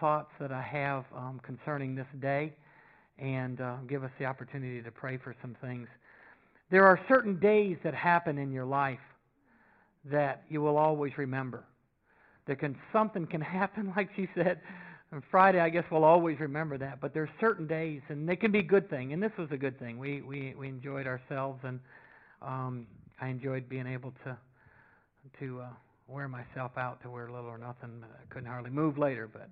thoughts that I have um, concerning this day and uh, give us the opportunity to pray for some things. There are certain days that happen in your life that you will always remember. There can something can happen, like she said, on Friday. I guess we'll always remember that. But there's certain days, and they can be a good thing. And this was a good thing. We we we enjoyed ourselves, and um, I enjoyed being able to to uh, wear myself out to wear little or nothing. I couldn't hardly move later, but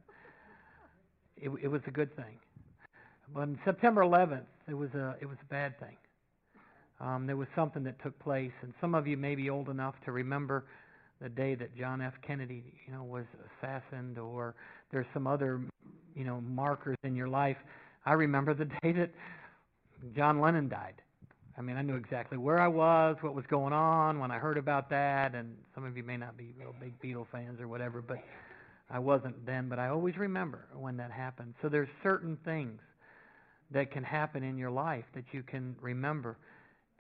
it, it was a good thing. But on September 11th, it was a it was a bad thing. Um, there was something that took place, and some of you may be old enough to remember the day that John F. Kennedy, you know, was assassinated, or there's some other, you know, markers in your life. I remember the day that John Lennon died. I mean, I knew exactly where I was, what was going on when I heard about that, and some of you may not be real big Beatle fans or whatever, but I wasn't then, but I always remember when that happened. So there's certain things that can happen in your life that you can remember.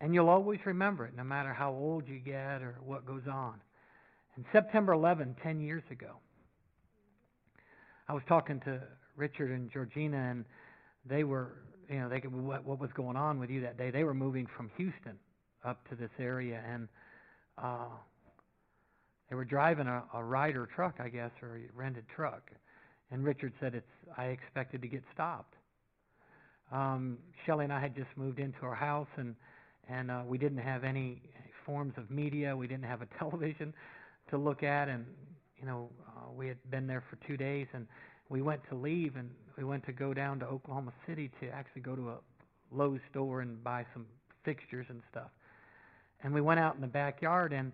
And you'll always remember it, no matter how old you get or what goes on. And September 11, 10 years ago, I was talking to Richard and Georgina, and they were, you know, they could, what, what was going on with you that day. They were moving from Houston up to this area, and uh, they were driving a, a Ryder truck, I guess, or a rented truck. And Richard said, "It's I expected to get stopped." Um, Shelley and I had just moved into our house, and and uh, we didn't have any forms of media. We didn't have a television to look at, and you know uh, we had been there for two days, and we went to leave, and we went to go down to Oklahoma City to actually go to a Lowe's store and buy some fixtures and stuff. And we went out in the backyard, and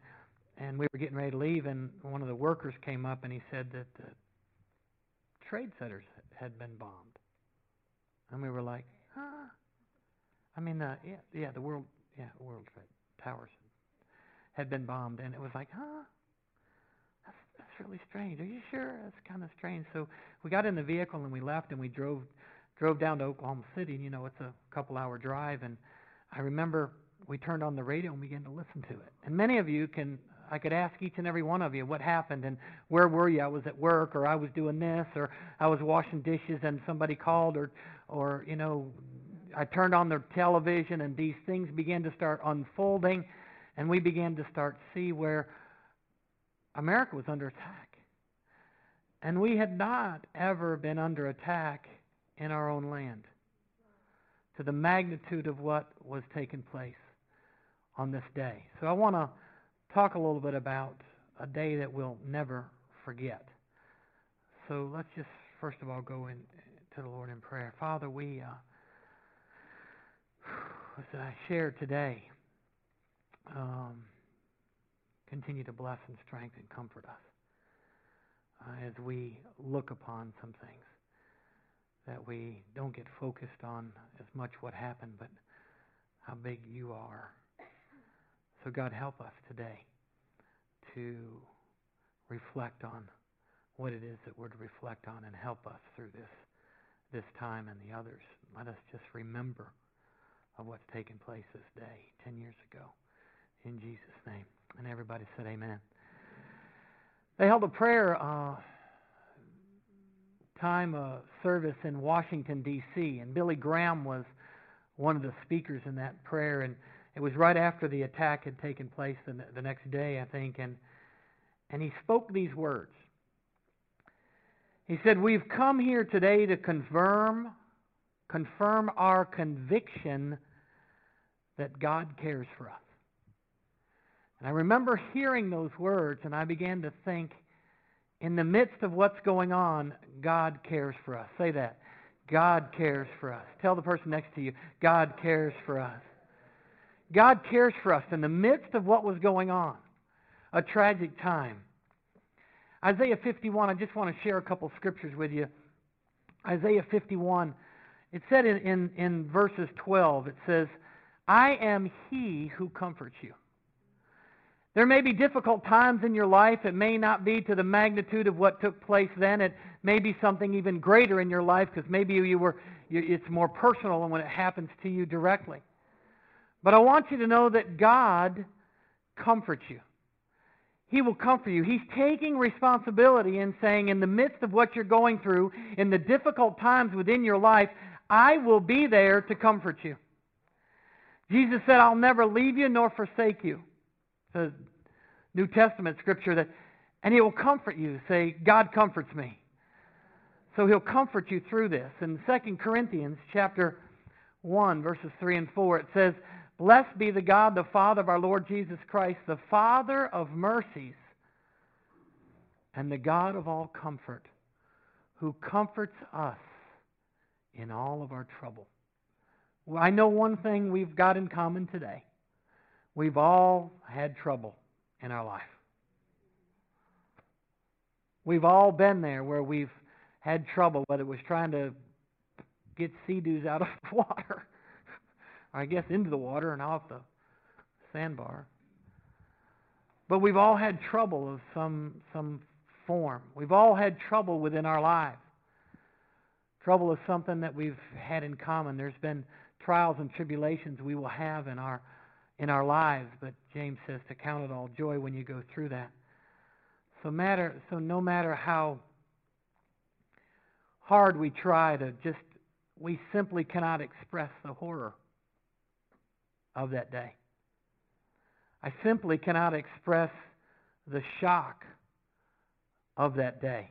and we were getting ready to leave, and one of the workers came up and he said that the trade centers had been bombed. And we were like, huh? I mean, uh, yeah, yeah, the world, yeah, World Trade Towers had been bombed, and it was like, huh? That's that's really strange. Are you sure? That's kind of strange. So we got in the vehicle and we left, and we drove drove down to Oklahoma City. And you know, it's a couple hour drive, and I remember we turned on the radio and began to listen to it. And many of you can I could ask each and every one of you what happened and where were you? I was at work or I was doing this or I was washing dishes and somebody called or or you know I turned on the television and these things began to start unfolding and we began to start see where America was under attack. And we had not ever been under attack in our own land to the magnitude of what was taking place on this day. So I want to talk a little bit about a day that we'll never forget. So let's just first of all go in to the Lord in prayer. Father, we uh, as I share today, um, continue to bless and strengthen and comfort us uh, as we look upon some things that we don't get focused on as much what happened, but how big you are so, God, help us today to reflect on what it is that we're to reflect on and help us through this, this time and the others. Let us just remember of what's taken place this day 10 years ago. In Jesus' name. And everybody said amen. They held a prayer uh, time uh, service in Washington, D.C., and Billy Graham was one of the speakers in that prayer. And it was right after the attack had taken place the, the next day, I think, and and he spoke these words. He said, "We've come here today to confirm confirm our conviction that God cares for us." And I remember hearing those words, and I began to think, in the midst of what's going on, God cares for us. Say that. God cares for us. Tell the person next to you, God cares for us. God cares for us in the midst of what was going on, a tragic time. Isaiah 51, I just want to share a couple scriptures with you. Isaiah 51, it said in, in, in verses 12, it says, I am he who comforts you. There may be difficult times in your life. It may not be to the magnitude of what took place then. It may be something even greater in your life because maybe you were, it's more personal when it happens to you directly. But I want you to know that God comforts you. He will comfort you. He's taking responsibility and saying, in the midst of what you're going through, in the difficult times within your life, I will be there to comfort you. Jesus said, I'll never leave you nor forsake you. The New Testament scripture that, and He will comfort you. Say, God comforts me. So He'll comfort you through this. In 2 Corinthians chapter 1, verses 3 and 4, it says, Blessed be the God, the Father of our Lord Jesus Christ, the Father of mercies and the God of all comfort, who comforts us in all of our trouble. Well, I know one thing we've got in common today. We've all had trouble in our life. We've all been there where we've had trouble, whether it was trying to get sea doos out of water I guess into the water and off the sandbar. But we've all had trouble of some some form. We've all had trouble within our lives. Trouble is something that we've had in common. There's been trials and tribulations we will have in our in our lives, but James says to count it all joy when you go through that. So matter so no matter how hard we try to just we simply cannot express the horror of that day. I simply cannot express the shock of that day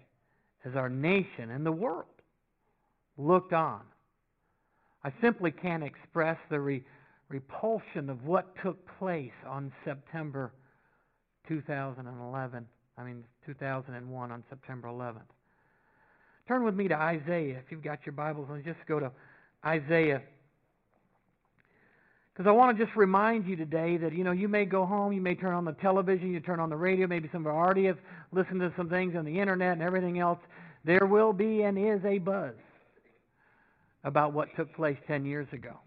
as our nation and the world looked on. I simply can't express the re- repulsion of what took place on September 2011. I mean, 2001 on September 11th. Turn with me to Isaiah. If you've got your Bibles, just go to Isaiah because I want to just remind you today that, you know, you may go home, you may turn on the television, you turn on the radio, maybe some of you already have listened to some things on the internet and everything else. There will be and is a buzz about what took place 10 years ago.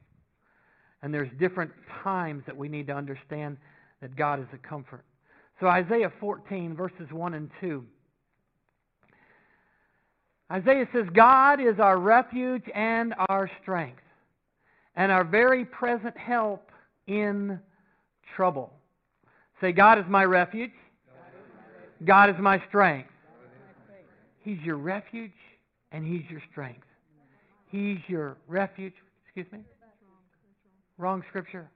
And there's different times that we need to understand that God is a comfort. So Isaiah 14, verses 1 and 2. Isaiah says, God is our refuge and our strength and our very present help in trouble. Say, God is my refuge. God is my strength. He's your refuge and He's your strength. He's your refuge. Excuse me? Wrong scripture.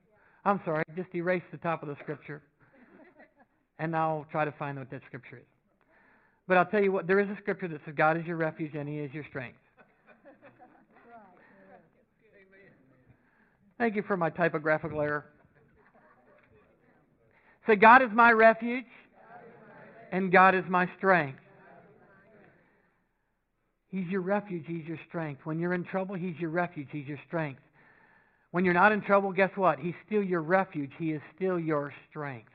I'm sorry. Just erase the top of the scripture. And I'll try to find what that scripture is. But I'll tell you what, there is a scripture that says God is your refuge and He is your strength. Thank you for my typographical error. Say, God is my refuge, and God is my strength. He's your refuge, He's your strength. When you're in trouble, He's your refuge, He's your strength. When you're not in trouble, guess what? He's still your refuge, He is still your strength.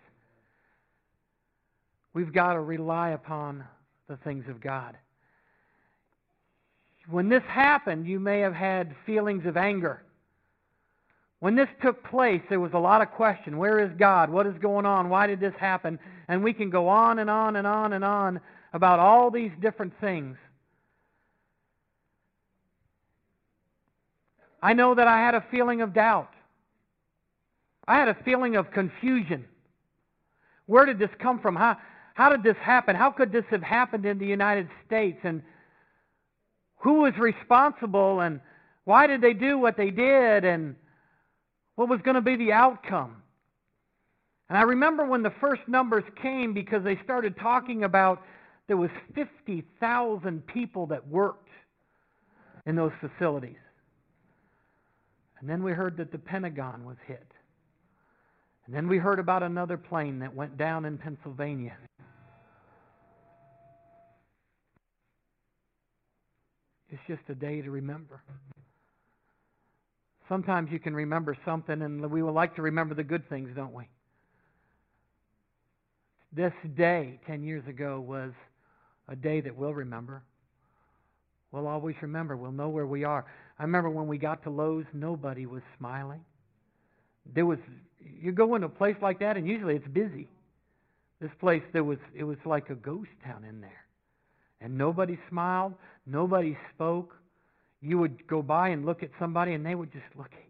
We've got to rely upon the things of God. When this happened, you may have had feelings of anger. When this took place, there was a lot of question. Where is God? What is going on? Why did this happen? And we can go on and on and on and on about all these different things. I know that I had a feeling of doubt. I had a feeling of confusion. Where did this come from? How, how did this happen? How could this have happened in the United States? And who was responsible? And why did they do what they did? And what was going to be the outcome. And I remember when the first numbers came because they started talking about there was 50,000 people that worked in those facilities. And then we heard that the Pentagon was hit. And then we heard about another plane that went down in Pennsylvania. It's just a day to remember. Sometimes you can remember something, and we would like to remember the good things, don't we? This day, 10 years ago, was a day that we'll remember. We'll always remember. We'll know where we are. I remember when we got to Lowe's, nobody was smiling. There was, you go into a place like that, and usually it's busy. This place, there was, it was like a ghost town in there. And nobody smiled, nobody spoke, you would go by and look at somebody and they would just look at you.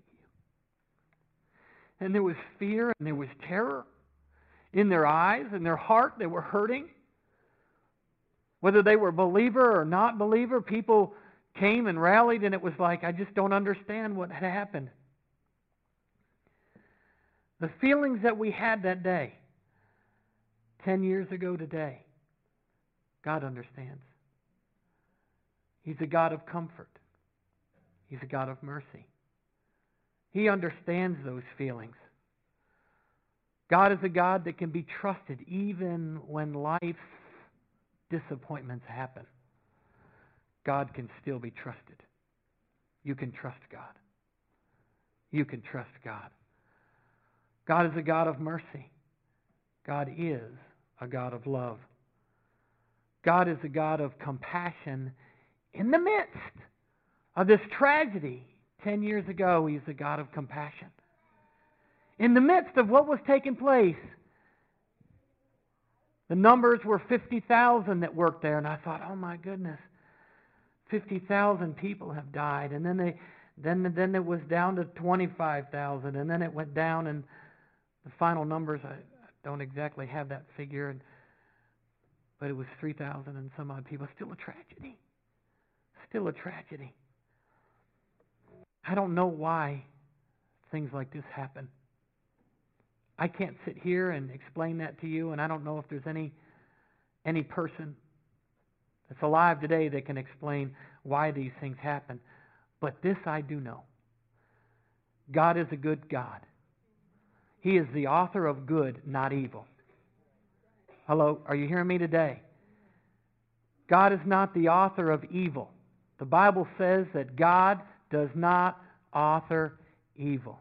And there was fear and there was terror. in their eyes, in their heart, they were hurting. Whether they were believer or not believer, people came and rallied, and it was like, I just don't understand what had happened. The feelings that we had that day, 10 years ago today, God understands. He's a God of comfort, He's a God of mercy. He understands those feelings. God is a God that can be trusted even when life's disappointments happen. God can still be trusted. You can trust God. You can trust God. God is a God of mercy. God is a God of love. God is a God of compassion in the midst of this tragedy. Ten years ago, He's a God of compassion. In the midst of what was taking place, the numbers were 50,000 that worked there, and I thought, oh my goodness, 50,000 people have died. And then they, then, then it was down to 25,000, and then it went down, and the final numbers, I, I don't exactly have that figure, and, but it was 3,000 and some odd people. Still a tragedy. Still a tragedy. I don't know why things like this happen. I can't sit here and explain that to you, and I don't know if there's any any person that's alive today that can explain why these things happen. But this I do know. God is a good God. He is the author of good, not evil. Hello, are you hearing me today? God is not the author of evil. The Bible says that God does not author evil.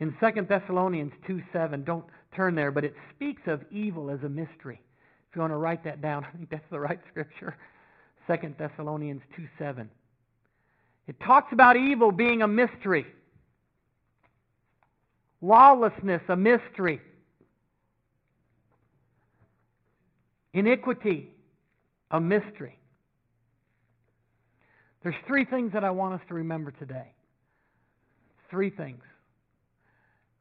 In 2 Thessalonians 2 7, don't turn there, but it speaks of evil as a mystery. If you want to write that down, I think that's the right scripture. 2 Thessalonians 2 7. It talks about evil being a mystery, lawlessness a mystery, iniquity a mystery. There's three things that I want us to remember today. Three things.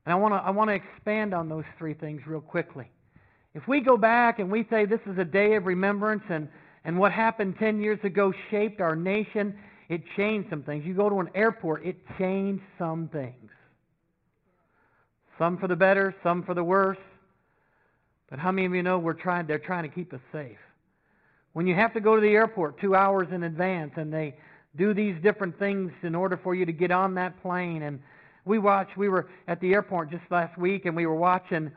And I want to I want to expand on those three things real quickly. If we go back and we say this is a day of remembrance and, and what happened 10 years ago shaped our nation, it changed some things. You go to an airport, it changed some things. Some for the better, some for the worse. But how many of you know we're trying they're trying to keep us safe? When you have to go to the airport 2 hours in advance and they do these different things in order for you to get on that plane. And we watched. We were at the airport just last week, and we were watching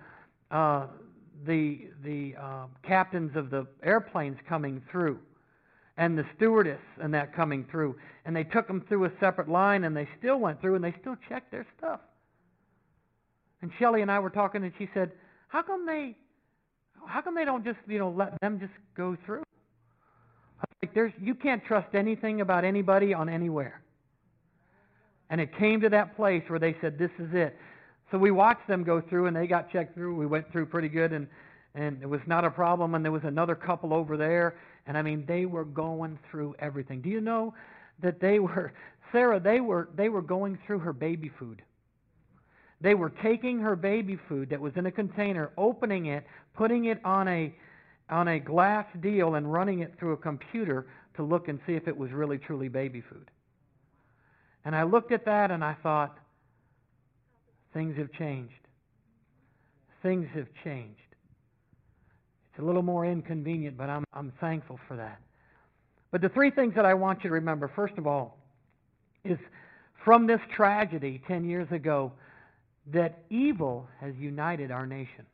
uh, the the uh, captains of the airplanes coming through, and the stewardess and that coming through, and they took them through a separate line, and they still went through, and they still checked their stuff. And Shelly and I were talking, and she said, "How come they, how come they don't just you know let them just go through?" Like there's, you can't trust anything about anybody on anywhere. And it came to that place where they said, "This is it." So we watched them go through, and they got checked through. We went through pretty good, and and it was not a problem. And there was another couple over there, and I mean, they were going through everything. Do you know that they were, Sarah? They were they were going through her baby food. They were taking her baby food that was in a container, opening it, putting it on a on a glass deal and running it through a computer to look and see if it was really truly baby food. And I looked at that and I thought, things have changed. Things have changed. It's a little more inconvenient, but I'm, I'm thankful for that. But the three things that I want you to remember, first of all, is from this tragedy 10 years ago, that evil has united our nation.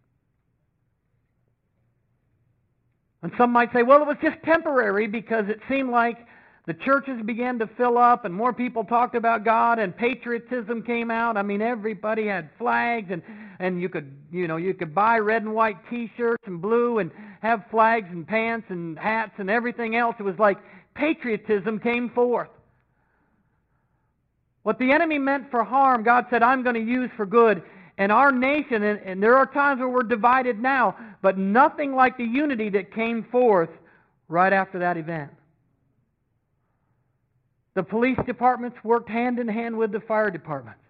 And some might say, well, it was just temporary because it seemed like the churches began to fill up and more people talked about God and patriotism came out. I mean, everybody had flags and, and you could, you know, you could buy red and white t-shirts and blue and have flags and pants and hats and everything else. It was like patriotism came forth. What the enemy meant for harm, God said, I'm going to use for good and our nation, and, and there are times where we're divided now, but nothing like the unity that came forth right after that event. The police departments worked hand in hand with the fire departments.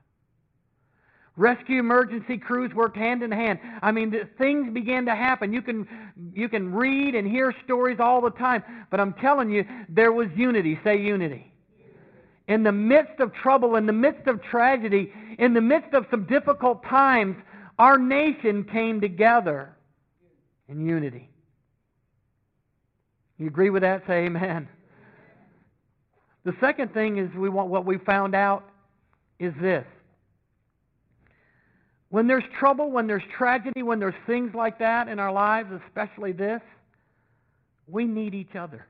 Rescue emergency crews worked hand in hand. I mean, things began to happen. You can, you can read and hear stories all the time, but I'm telling you, there was unity. Say unity. In the midst of trouble, in the midst of tragedy, in the midst of some difficult times, our nation came together in unity. You agree with that? Say amen. The second thing is we want what we found out is this when there's trouble, when there's tragedy, when there's things like that in our lives, especially this, we need each other.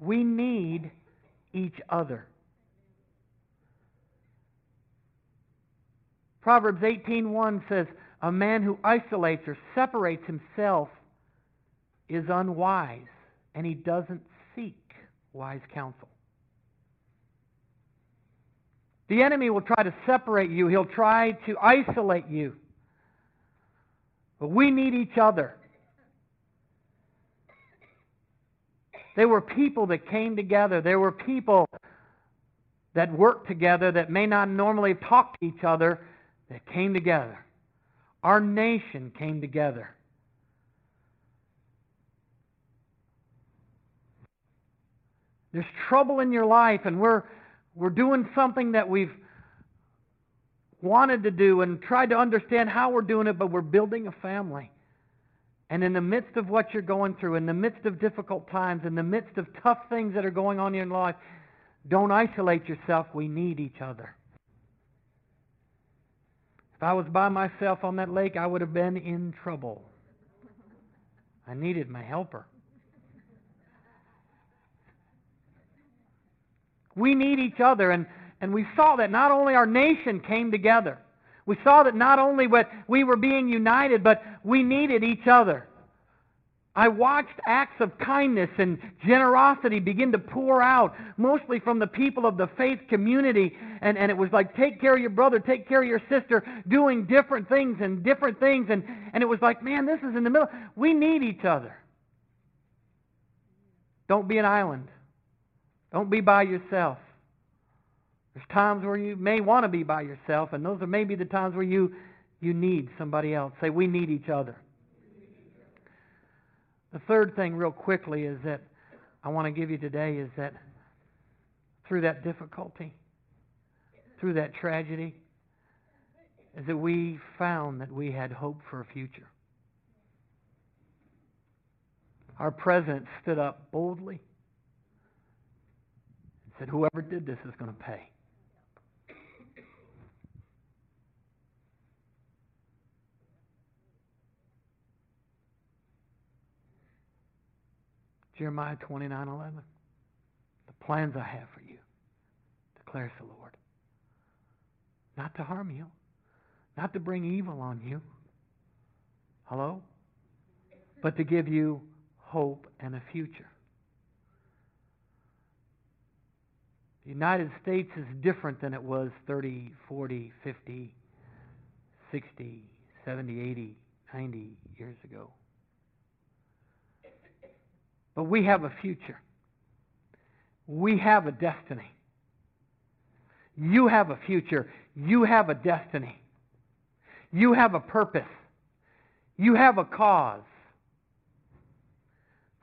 We need each other. Proverbs 18:1 says, "A man who isolates or separates himself is unwise, and he doesn't seek wise counsel." The enemy will try to separate you, he'll try to isolate you. But we need each other. There were people that came together. There were people that worked together that may not normally talk to each other that came together. Our nation came together. There's trouble in your life, and we're we're doing something that we've wanted to do and tried to understand how we're doing it, but we're building a family. And in the midst of what you're going through, in the midst of difficult times, in the midst of tough things that are going on in your life, don't isolate yourself. We need each other. I was by myself on that lake, I would have been in trouble. I needed my helper. We need each other. And, and we saw that not only our nation came together, we saw that not only what we were being united, but we needed each other. I watched acts of kindness and generosity begin to pour out, mostly from the people of the faith community. And, and it was like, take care of your brother, take care of your sister, doing different things and different things. And, and it was like, man, this is in the middle. We need each other. Don't be an island. Don't be by yourself. There's times where you may want to be by yourself, and those are maybe the times where you, you need somebody else. Say, we need each other. The third thing, real quickly, is that I want to give you today is that through that difficulty, through that tragedy, is that we found that we had hope for a future. Our president stood up boldly and said, Whoever did this is going to pay. Jeremiah 29 11. The plans I have for you, declares the Lord. Not to harm you, not to bring evil on you. Hello? But to give you hope and a future. The United States is different than it was 30, 40, 50, 60, 70, 80, 90 years ago. But we have a future. We have a destiny. You have a future. You have a destiny. You have a purpose. You have a cause.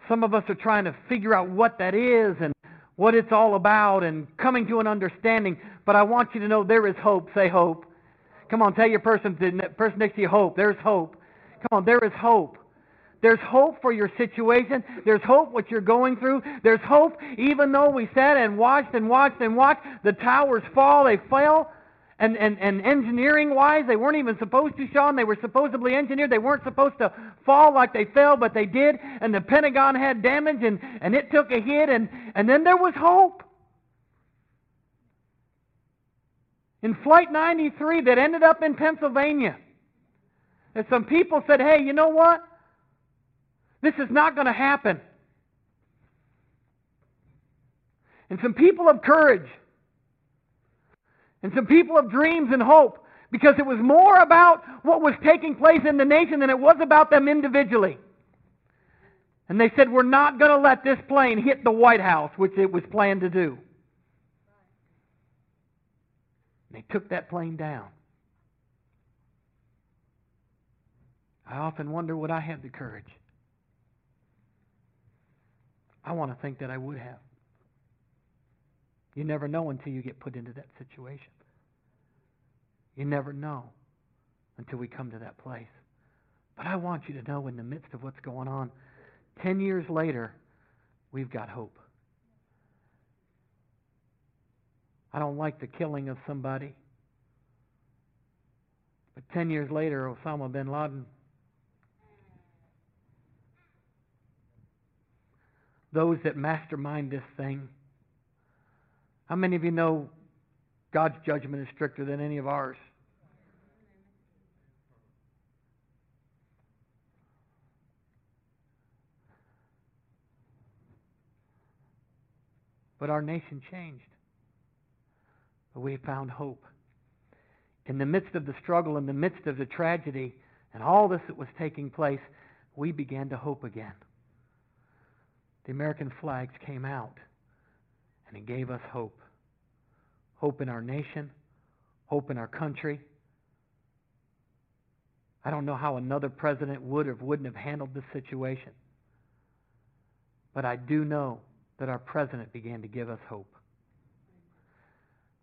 Some of us are trying to figure out what that is and what it's all about and coming to an understanding. But I want you to know there is hope. Say hope. Come on, tell your person, person next to you hope. There's hope. Come on, there is hope. There's hope for your situation. There's hope what you're going through. There's hope even though we sat and watched and watched and watched the towers fall. They fell. And, and, and engineering wise, they weren't even supposed to, Sean. They were supposedly engineered. They weren't supposed to fall like they fell, but they did. And the Pentagon had damage and, and it took a hit. And, and then there was hope. In Flight 93 that ended up in Pennsylvania, and some people said, hey, you know what? This is not going to happen. And some people of courage and some people of dreams and hope because it was more about what was taking place in the nation than it was about them individually. And they said, We're not going to let this plane hit the White House, which it was planned to do. And they took that plane down. I often wonder would I have the courage? I want to think that I would have. You never know until you get put into that situation. You never know until we come to that place. But I want you to know in the midst of what's going on, 10 years later, we've got hope. I don't like the killing of somebody. But 10 years later, Osama bin Laden, those that mastermind this thing, how many of you know God's judgment is stricter than any of ours? But our nation changed. But we found hope. In the midst of the struggle, in the midst of the tragedy, and all this that was taking place, we began to hope again. The American flags came out, and it gave us hope. Hope in our nation, hope in our country. I don't know how another president would or wouldn't have handled this situation. But I do know that our president began to give us hope.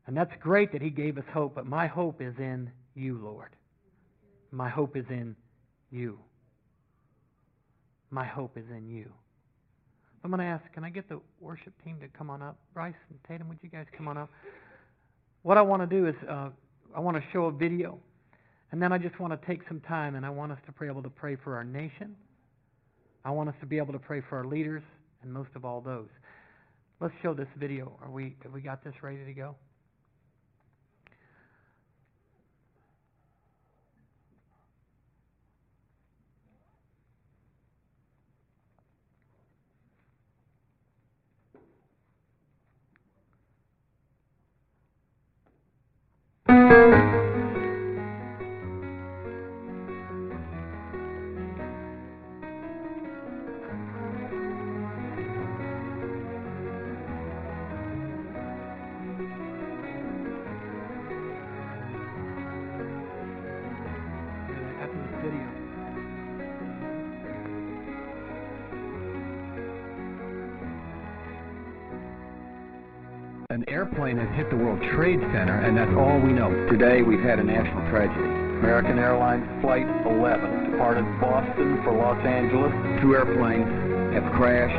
And that's great that he gave us hope, but my hope is in you, Lord. My hope is in you. My hope is in you. I'm going to ask, can I get the worship team to come on up? Bryce and Tatum, would you guys come on up? What I want to do is uh, I want to show a video, and then I just want to take some time and I want us to be able to pray for our nation. I want us to be able to pray for our leaders, and most of all, those. Let's show this video. Are we have we got this ready to go? Airplane has hit the World Trade Center, and that's all we know. Today we've had a national tragedy. American Airlines Flight 11 departed Boston for Los Angeles. Two airplanes have crashed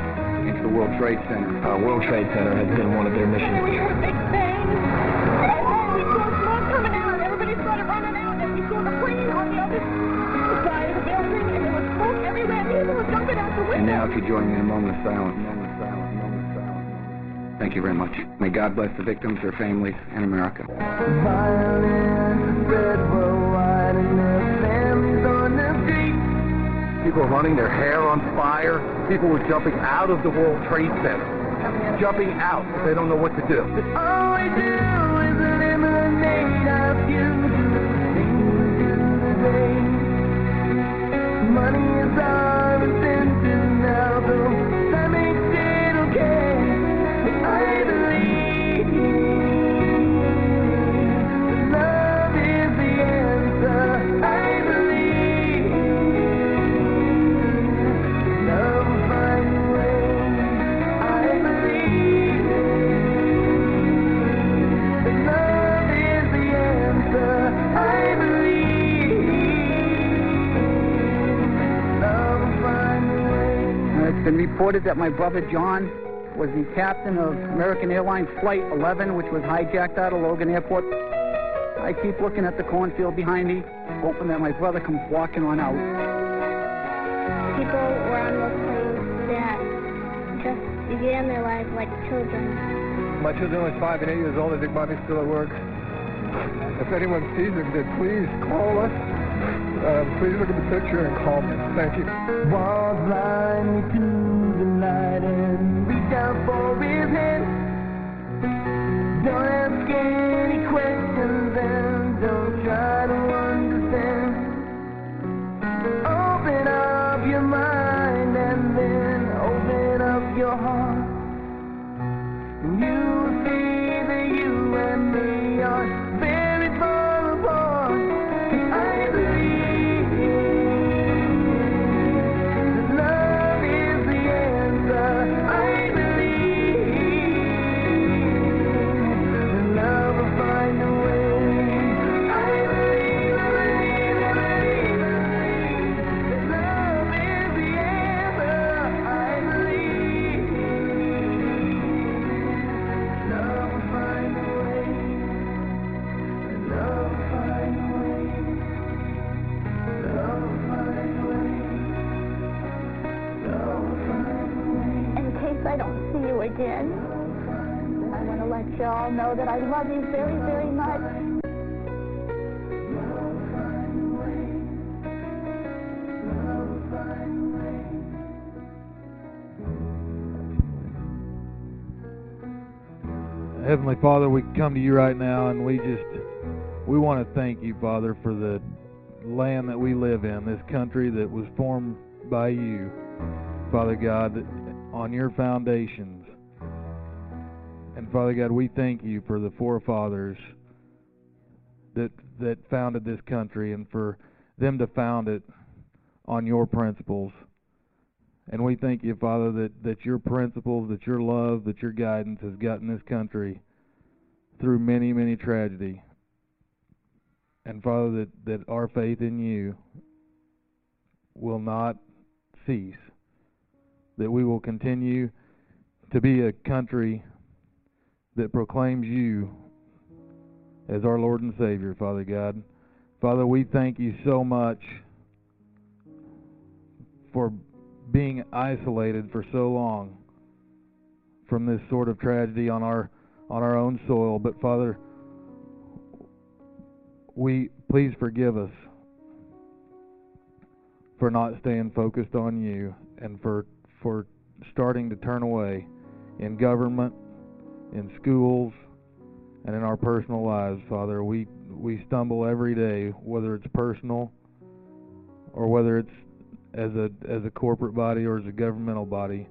into the World Trade Center. Uh, World Trade Center has been one of their missions. We heard a big bang. And we saw smoke coming out. Everybody started running out. And we saw the plane on the other side of the building. And there was smoke everywhere. People were jumping out the window. And now if you join me in a moment of silence. Moment of silence. Moment of silence. Thank you very much. May God bless the victims, their families, and America. People running their hair on fire. People were jumping out of the World Trade Center. Jumping out. They don't know what to do. Reported that my brother John was the captain of American Airlines Flight 11, which was hijacked out of Logan Airport. I keep looking at the cornfield behind me, hoping that my brother comes walking on out. people were on those planes that just began their lives like children. My children are five and eight years old. I think mommy's still at work. If anyone sees them, then please call us. Uh, please look at the picture and call me. Thank you. The light and reach out for his hand. Don't ask any questions Father, we come to you right now and we just we want to thank you, Father, for the land that we live in, this country that was formed by you, Father God, on your foundations. And Father God, we thank you for the forefathers that that founded this country and for them to found it on your principles. And we thank you, Father, that, that your principles, that your love, that your guidance has gotten this country through many, many tragedy. And Father, that, that our faith in you will not cease. That we will continue to be a country that proclaims you as our Lord and Savior, Father God. Father, we thank you so much for being isolated for so long from this sort of tragedy on our on our own soil. But Father, we please forgive us for not staying focused on you and for for starting to turn away in government, in schools, and in our personal lives, Father. We we stumble every day, whether it's personal or whether it's as a as a corporate body or as a governmental body.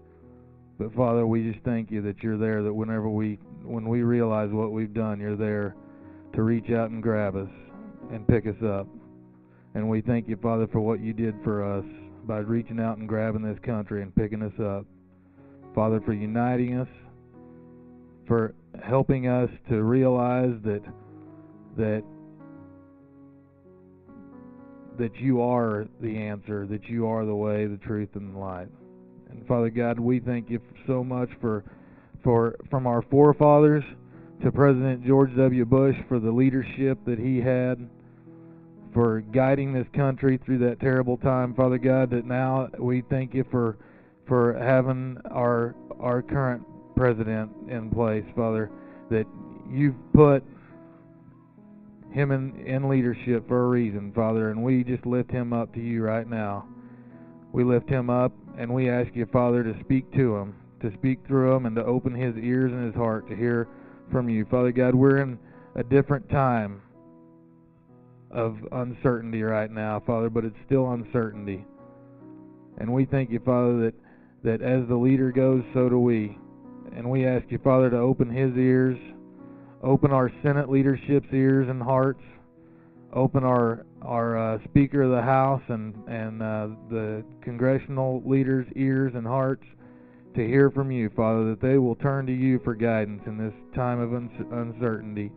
But Father, we just thank you that you're there. That whenever we when we realize what we've done, you're there to reach out and grab us and pick us up. And we thank you, Father, for what you did for us by reaching out and grabbing this country and picking us up. Father, for uniting us, for helping us to realize that that that you are the answer, that you are the way, the truth, and the light. And Father God, we thank you so much for for from our forefathers to President George W. Bush for the leadership that he had for guiding this country through that terrible time, Father God, that now we thank you for for having our our current president in place, Father, that you've put him in, in leadership for a reason, Father, and we just lift him up to you right now. We lift him up and we ask you, Father, to speak to him, to speak through him, and to open his ears and his heart to hear from you. Father God, we're in a different time of uncertainty right now, Father, but it's still uncertainty. And we thank you, Father, that, that as the leader goes, so do we. And we ask you, Father, to open his ears, open our Senate leadership's ears and hearts, open our our uh, Speaker of the House and and uh, the congressional leaders' ears and hearts to hear from you, Father, that they will turn to you for guidance in this time of uncertainty.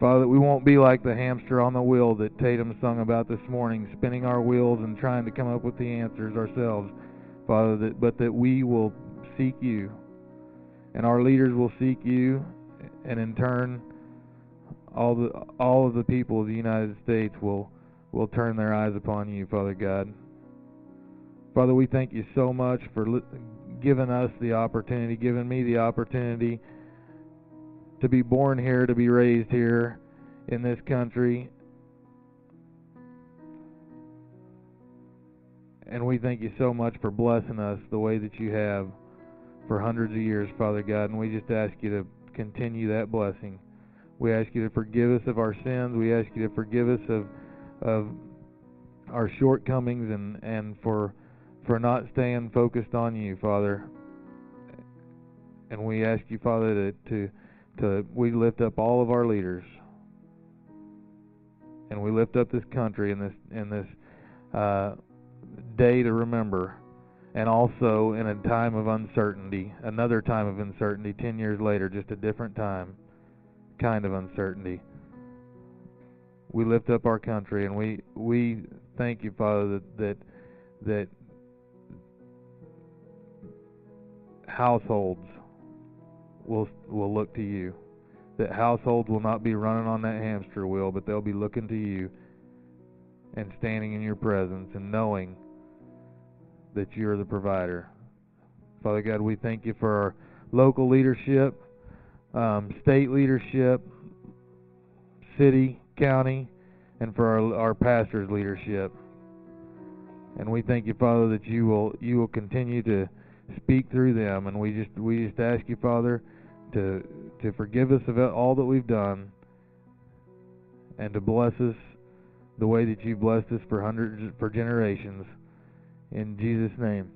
Father, that we won't be like the hamster on the wheel that Tatum sung about this morning, spinning our wheels and trying to come up with the answers ourselves, Father, that, but that we will seek you. And our leaders will seek you, and in turn, all the all of the people of the United States will will turn their eyes upon you, Father God. Father, we thank you so much for giving us the opportunity, given me the opportunity to be born here, to be raised here in this country. And we thank you so much for blessing us the way that you have for hundreds of years, Father God. And we just ask you to continue that blessing. We ask you to forgive us of our sins. We ask you to forgive us of of our shortcomings and and for for not staying focused on you, Father. And we ask you, Father, to to, to we lift up all of our leaders, and we lift up this country in this in this uh, day to remember, and also in a time of uncertainty, another time of uncertainty, ten years later, just a different time kind of uncertainty. We lift up our country and we we thank you, Father, that that that households will will look to you. That households will not be running on that hamster wheel, but they'll be looking to you and standing in your presence and knowing that you're the provider. Father God, we thank you for our local leadership, um, state leadership, city, county, and for our, our pastors' leadership. And we thank you, Father, that you will you will continue to speak through them. And we just we just ask you, Father, to to forgive us of all that we've done, and to bless us the way that you've blessed us for hundreds for generations. In Jesus' name.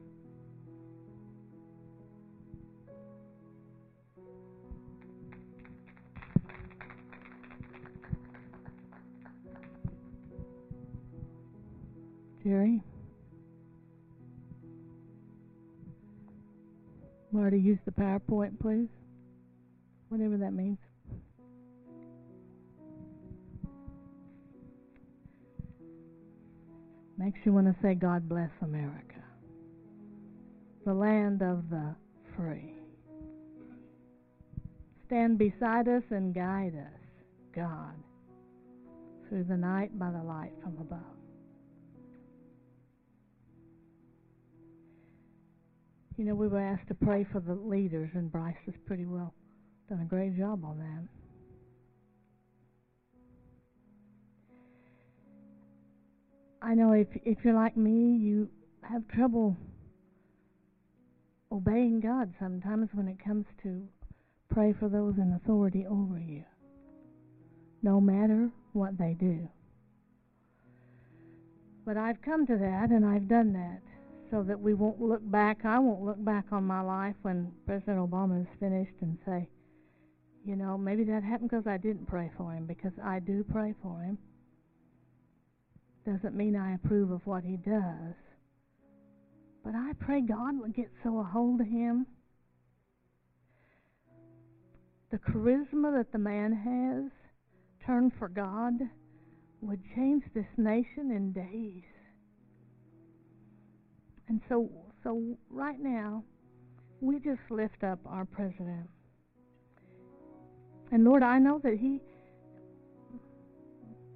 Jerry? Marty, use the PowerPoint, please. Whatever that means. Makes you want to say, God bless America, the land of the free. Stand beside us and guide us, God, through the night by the light from above. You know, we were asked to pray for the leaders, and Bryce has pretty well done a great job on that. I know if if you're like me, you have trouble obeying God sometimes when it comes to pray for those in authority over you, no matter what they do. But I've come to that and I've done that so that we won't look back. I won't look back on my life when President Obama is finished and say, you know, maybe that happened because I didn't pray for him, because I do pray for him. Doesn't mean I approve of what he does. But I pray God would get so a hold of him. The charisma that the man has, turned for God, would change this nation in days. And so, so right now, we just lift up our president. And Lord, I know that he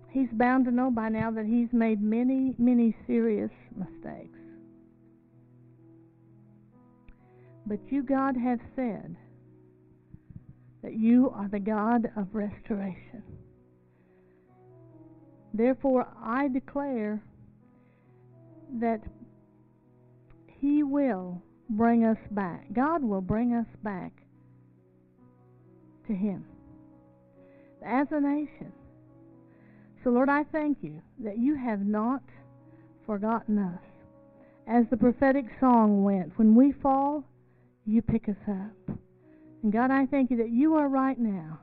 he's bound to know by now that he's made many, many serious mistakes. But you, God, have said that you are the God of restoration. Therefore, I declare that He will bring us back. God will bring us back to Him as a nation. So, Lord, I thank you that you have not forgotten us. As the prophetic song went, when we fall, you pick us up. And God, I thank you that you are right now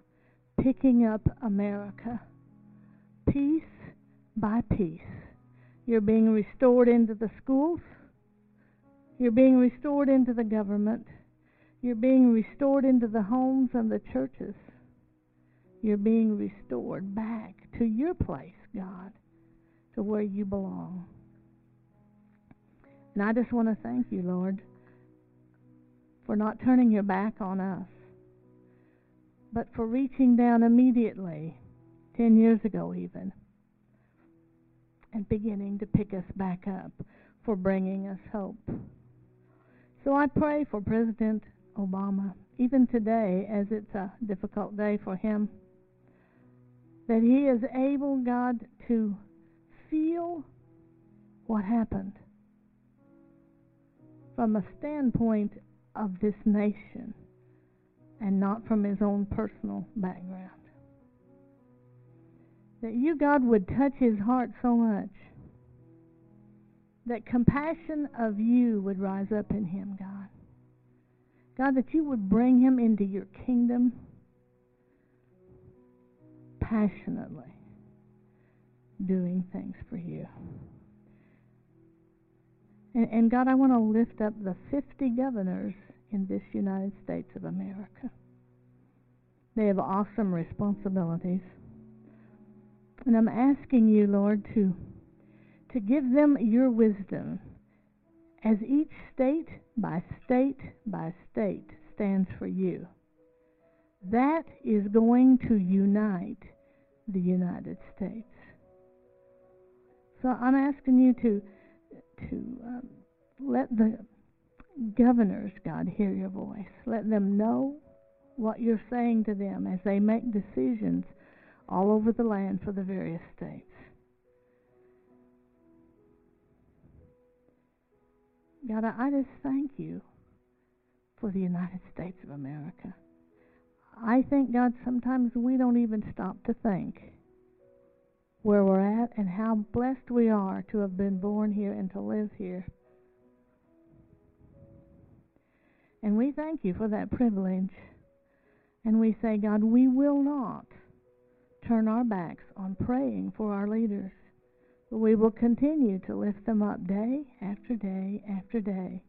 picking up America piece by piece. You're being restored into the schools. You're being restored into the government. You're being restored into the homes and the churches. You're being restored back to your place, God, to where you belong. And I just want to thank you, Lord, for not turning your back on us, but for reaching down immediately, 10 years ago even, and beginning to pick us back up, for bringing us hope. So I pray for President Obama, even today, as it's a difficult day for him that he is able, God, to feel what happened from a standpoint of this nation and not from his own personal background. That you, God, would touch his heart so much that compassion of you would rise up in him, God. God, that you would bring him into your kingdom passionately doing things for you. And, and God, I want to lift up the 50 governors in this United States of America. They have awesome responsibilities. And I'm asking you, Lord, to, to give them your wisdom as each state by state by state stands for you. That is going to unite the United States. So I'm asking you to to um, let the governors, God, hear your voice. Let them know what you're saying to them as they make decisions all over the land for the various states. God, I just thank you for the United States of America. I think, God, sometimes we don't even stop to think where we're at and how blessed we are to have been born here and to live here. And we thank you for that privilege. And we say, God, we will not turn our backs on praying for our leaders. We will continue to lift them up day after day after day.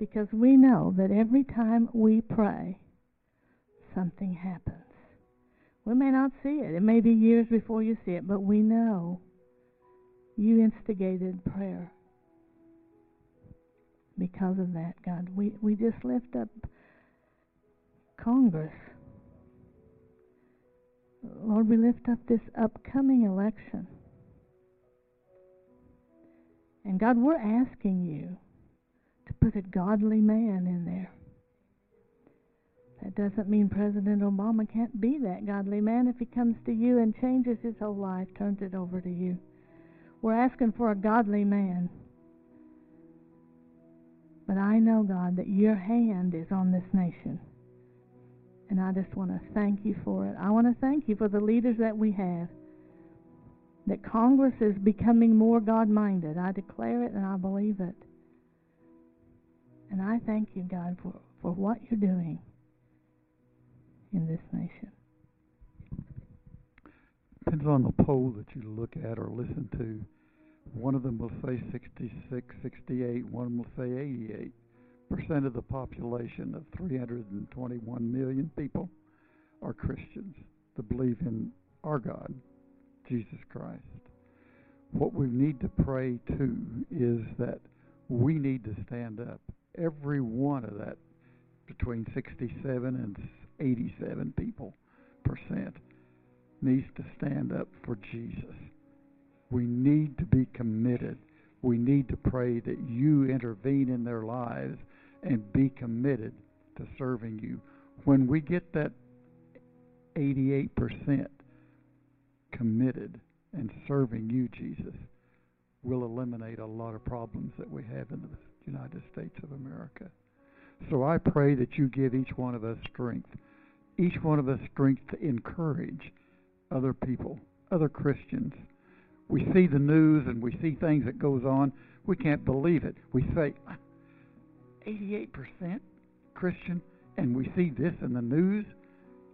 Because we know that every time we pray, something happens. We may not see it. It may be years before you see it, but we know you instigated prayer. Because of that, God, we, we just lift up Congress. Lord, we lift up this upcoming election. And God, we're asking you to put a godly man in there. That doesn't mean President Obama can't be that godly man if he comes to you and changes his whole life, turns it over to you. We're asking for a godly man. But I know, God, that your hand is on this nation. And I just want to thank you for it. I want to thank you for the leaders that we have. That Congress is becoming more God minded. I declare it and I believe it. And I thank you, God, for, for what you're doing in this nation. Depends on the poll that you look at or listen to. One of them will say 66, 68, one will say 88 percent of the population of 321 million people are Christians that believe in our God, Jesus Christ. What we need to pray to is that we need to stand up. Every one of that between 67 and 87 people percent needs to stand up for Jesus. We need to be committed. We need to pray that you intervene in their lives and be committed to serving you. When we get that 88% committed and serving you, Jesus, we'll eliminate a lot of problems that we have in the United States of America. So I pray that you give each one of us strength, each one of us strength to encourage other people, other Christians. We see the news and we see things that goes on. We can't believe it. We say, 88% Christian, and we see this in the news,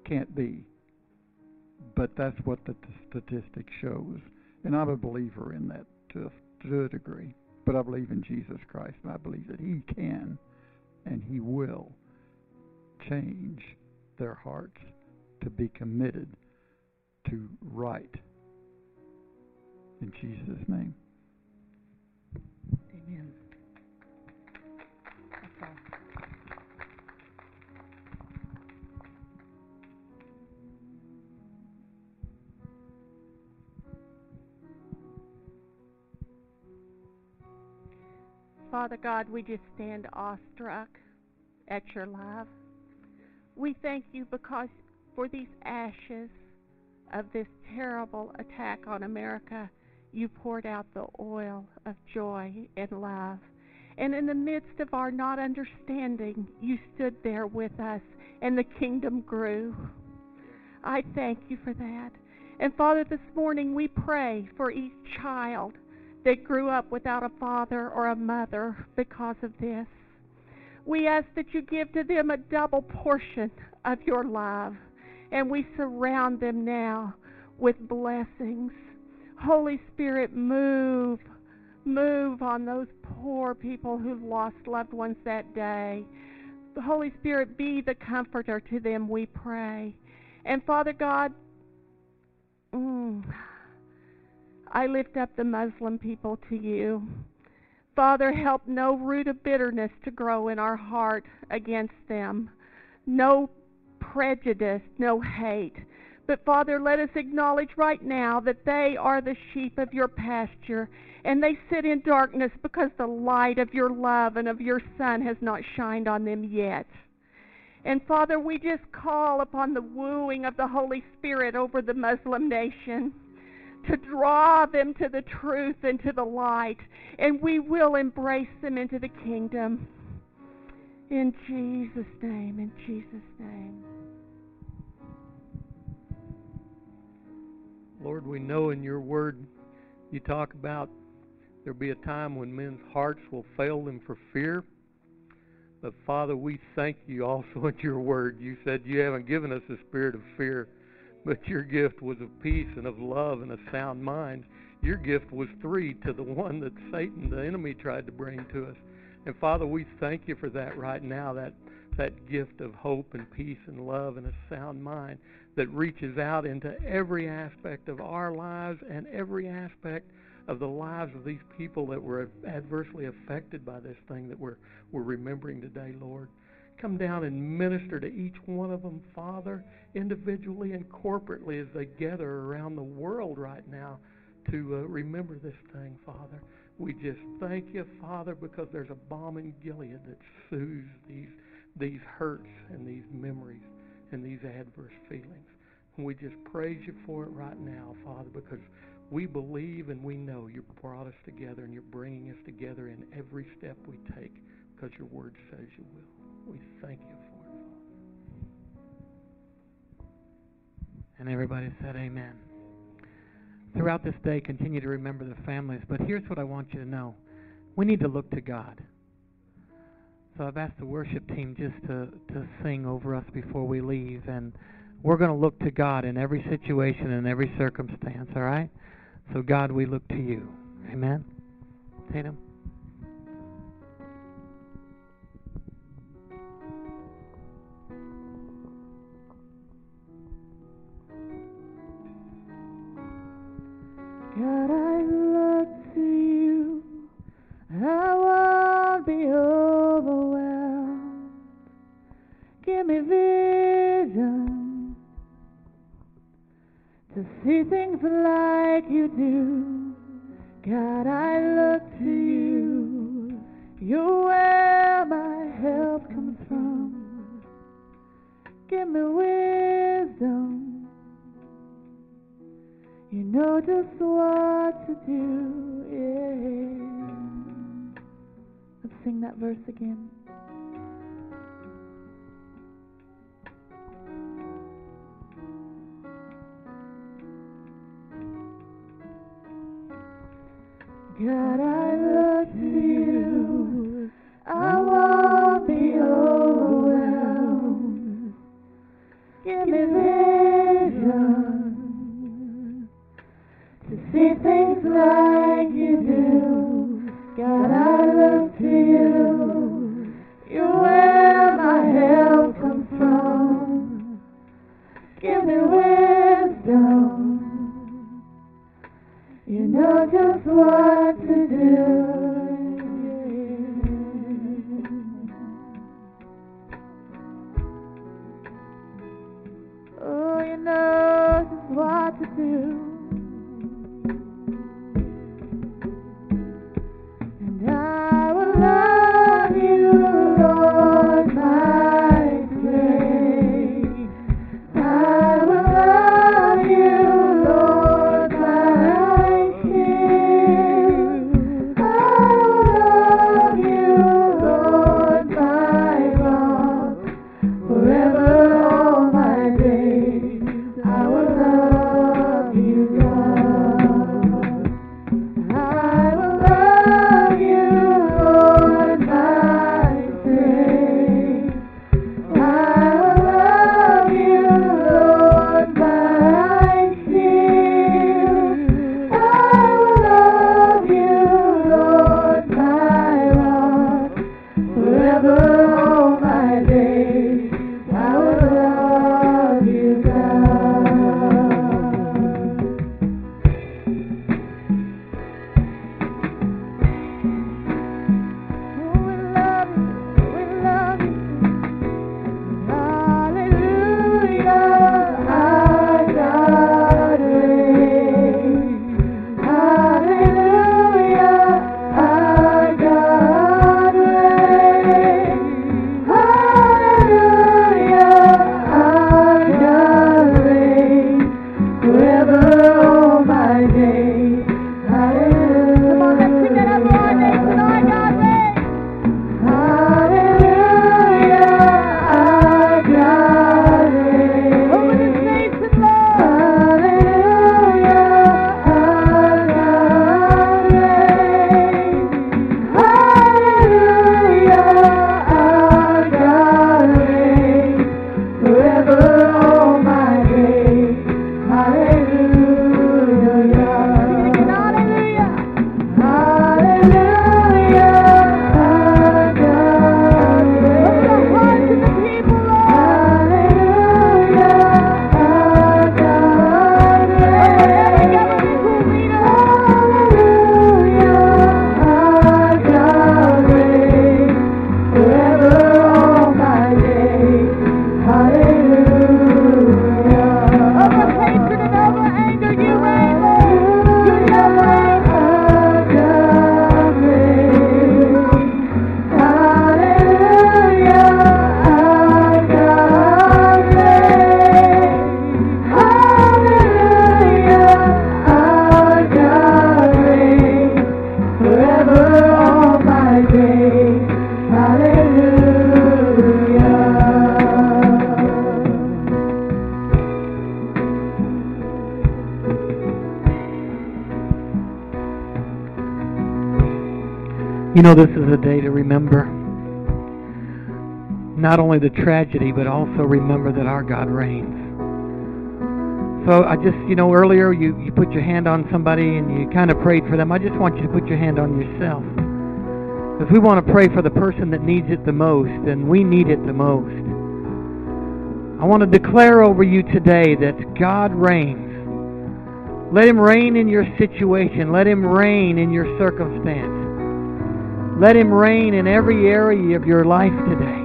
can't be. But that's what the t- statistic shows. And I'm a believer in that to a, to a degree. But I believe in Jesus Christ, and I believe that He can and He will change their hearts to be committed to right. In Jesus' name. Amen. Father God, we just stand awestruck at your love. We thank you because for these ashes of this terrible attack on America, you poured out the oil of joy and love. And in the midst of our not understanding, you stood there with us, and the kingdom grew. I thank you for that. And Father, this morning we pray for each child that grew up without a father or a mother because of this. We ask that you give to them a double portion of your love, and we surround them now with blessings. Holy Spirit, move, move on those poor people who've lost loved ones that day. The Holy Spirit, be the comforter to them, we pray. And Father God, mm, I lift up the Muslim people to you. Father, help no root of bitterness to grow in our heart against them, no prejudice, no hate. But Father, let us acknowledge right now that they are the sheep of your pasture, and they sit in darkness because the light of your love and of your Son has not shined on them yet. And Father, we just call upon the wooing of the Holy Spirit over the Muslim nation to draw them to the truth and to the light, and we will embrace them into the kingdom. In Jesus' name, in Jesus' name. Lord, we know in your word you talk about there'll be a time when men's hearts will fail them for fear. But Father, we thank you also in your word. You said you haven't given us a spirit of fear, but your gift was of peace and of love and a sound mind. Your gift was three to the one that Satan, the enemy, tried to bring to us. And Father, we thank you for that right now, that that gift of hope and peace and love and a sound mind that reaches out into every aspect of our lives and every aspect of the lives of these people that were adversely affected by this thing that we're, we're remembering today, Lord. Come down and minister to each one of them, Father, individually and corporately as they gather around the world right now to uh, remember this thing, Father. We just thank you, Father, because there's a balm in Gilead that soothes these these hurts and these memories and these adverse feelings. And we just praise you for it right now, Father, because we believe and we know you brought us together and you're bringing us together in every step we take because your word says you will. We thank you for it, Father. And everybody said amen. Throughout this day, continue to remember the families, but here's what I want you to know. We need to look to God. So I've asked the worship team just to, to sing over us before we leave. And we're going to look to God in every situation and every circumstance, all right? So, God, we look to you. Amen? Tatum? You know, this is a day to remember not only the tragedy, but also remember that our God reigns. So I just, you know, earlier you, you put your hand on somebody and you kind of prayed for them. I just want you to put your hand on yourself. Because we want to pray for the person that needs it the most, and we need it the most. I want to declare over you today that God reigns. Let Him reign in your situation. Let Him reign in your circumstance. Let Him reign in every area of your life today.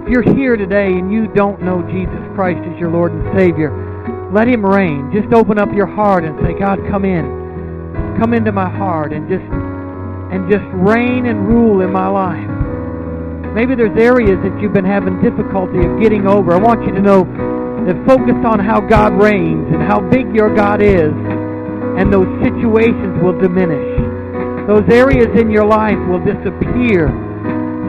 If you're here today and you don't know Jesus Christ as your Lord and Savior, let Him reign. Just open up your heart and say, God, come in. Come into my heart and just and just reign and rule in my life. Maybe there's areas that you've been having difficulty of getting over. I want you to know that focus on how God reigns and how big your God is, and those situations will diminish. Those areas in your life will disappear.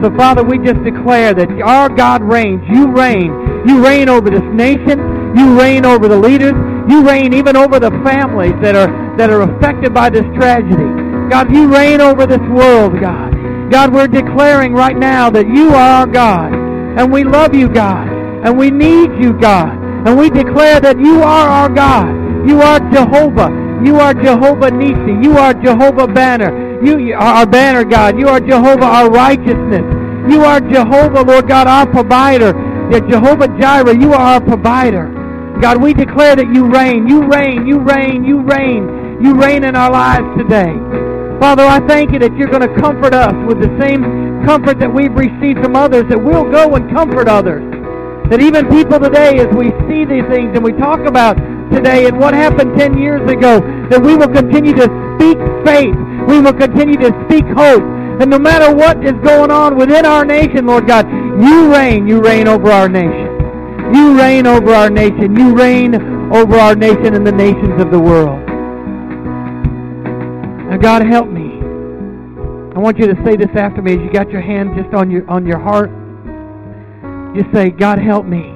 So, Father, we just declare that our God reigns. You reign. You reign over this nation. You reign over the leaders. You reign even over the families that are that are affected by this tragedy. God, you reign over this world, God. God, we're declaring right now that you are our God. And we love you, God. And we need you, God. And we declare that you are our God. You are Jehovah. You are Jehovah Nisi. You are Jehovah Banner. You are our banner, God. You are Jehovah, our righteousness. You are Jehovah, Lord God, our provider. Yeah, Jehovah Jireh, you are our provider. God, we declare that you reign. You reign. You reign. You reign. You reign in our lives today. Father, I thank you that you're going to comfort us with the same comfort that we've received from others, that we'll go and comfort others. That even people today, as we see these things and we talk about today and what happened 10 years ago, that we will continue to speak faith. We will continue to speak hope. And no matter what is going on within our nation, Lord God, you reign. You reign over our nation. You reign over our nation. You reign over our nation and the nations of the world. Now, God, help me. I want you to say this after me as you got your hand just on your on your heart. Just say, God, help me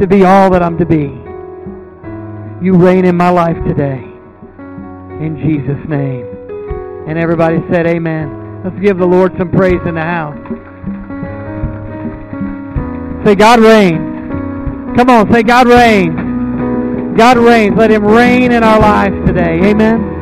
to be all that I'm to be. You reign in my life today. In Jesus' name. And everybody said, Amen. Let's give the Lord some praise in the house. Say, God reigns. Come on, say, God reigns. God reigns. Let Him reign in our lives today. Amen.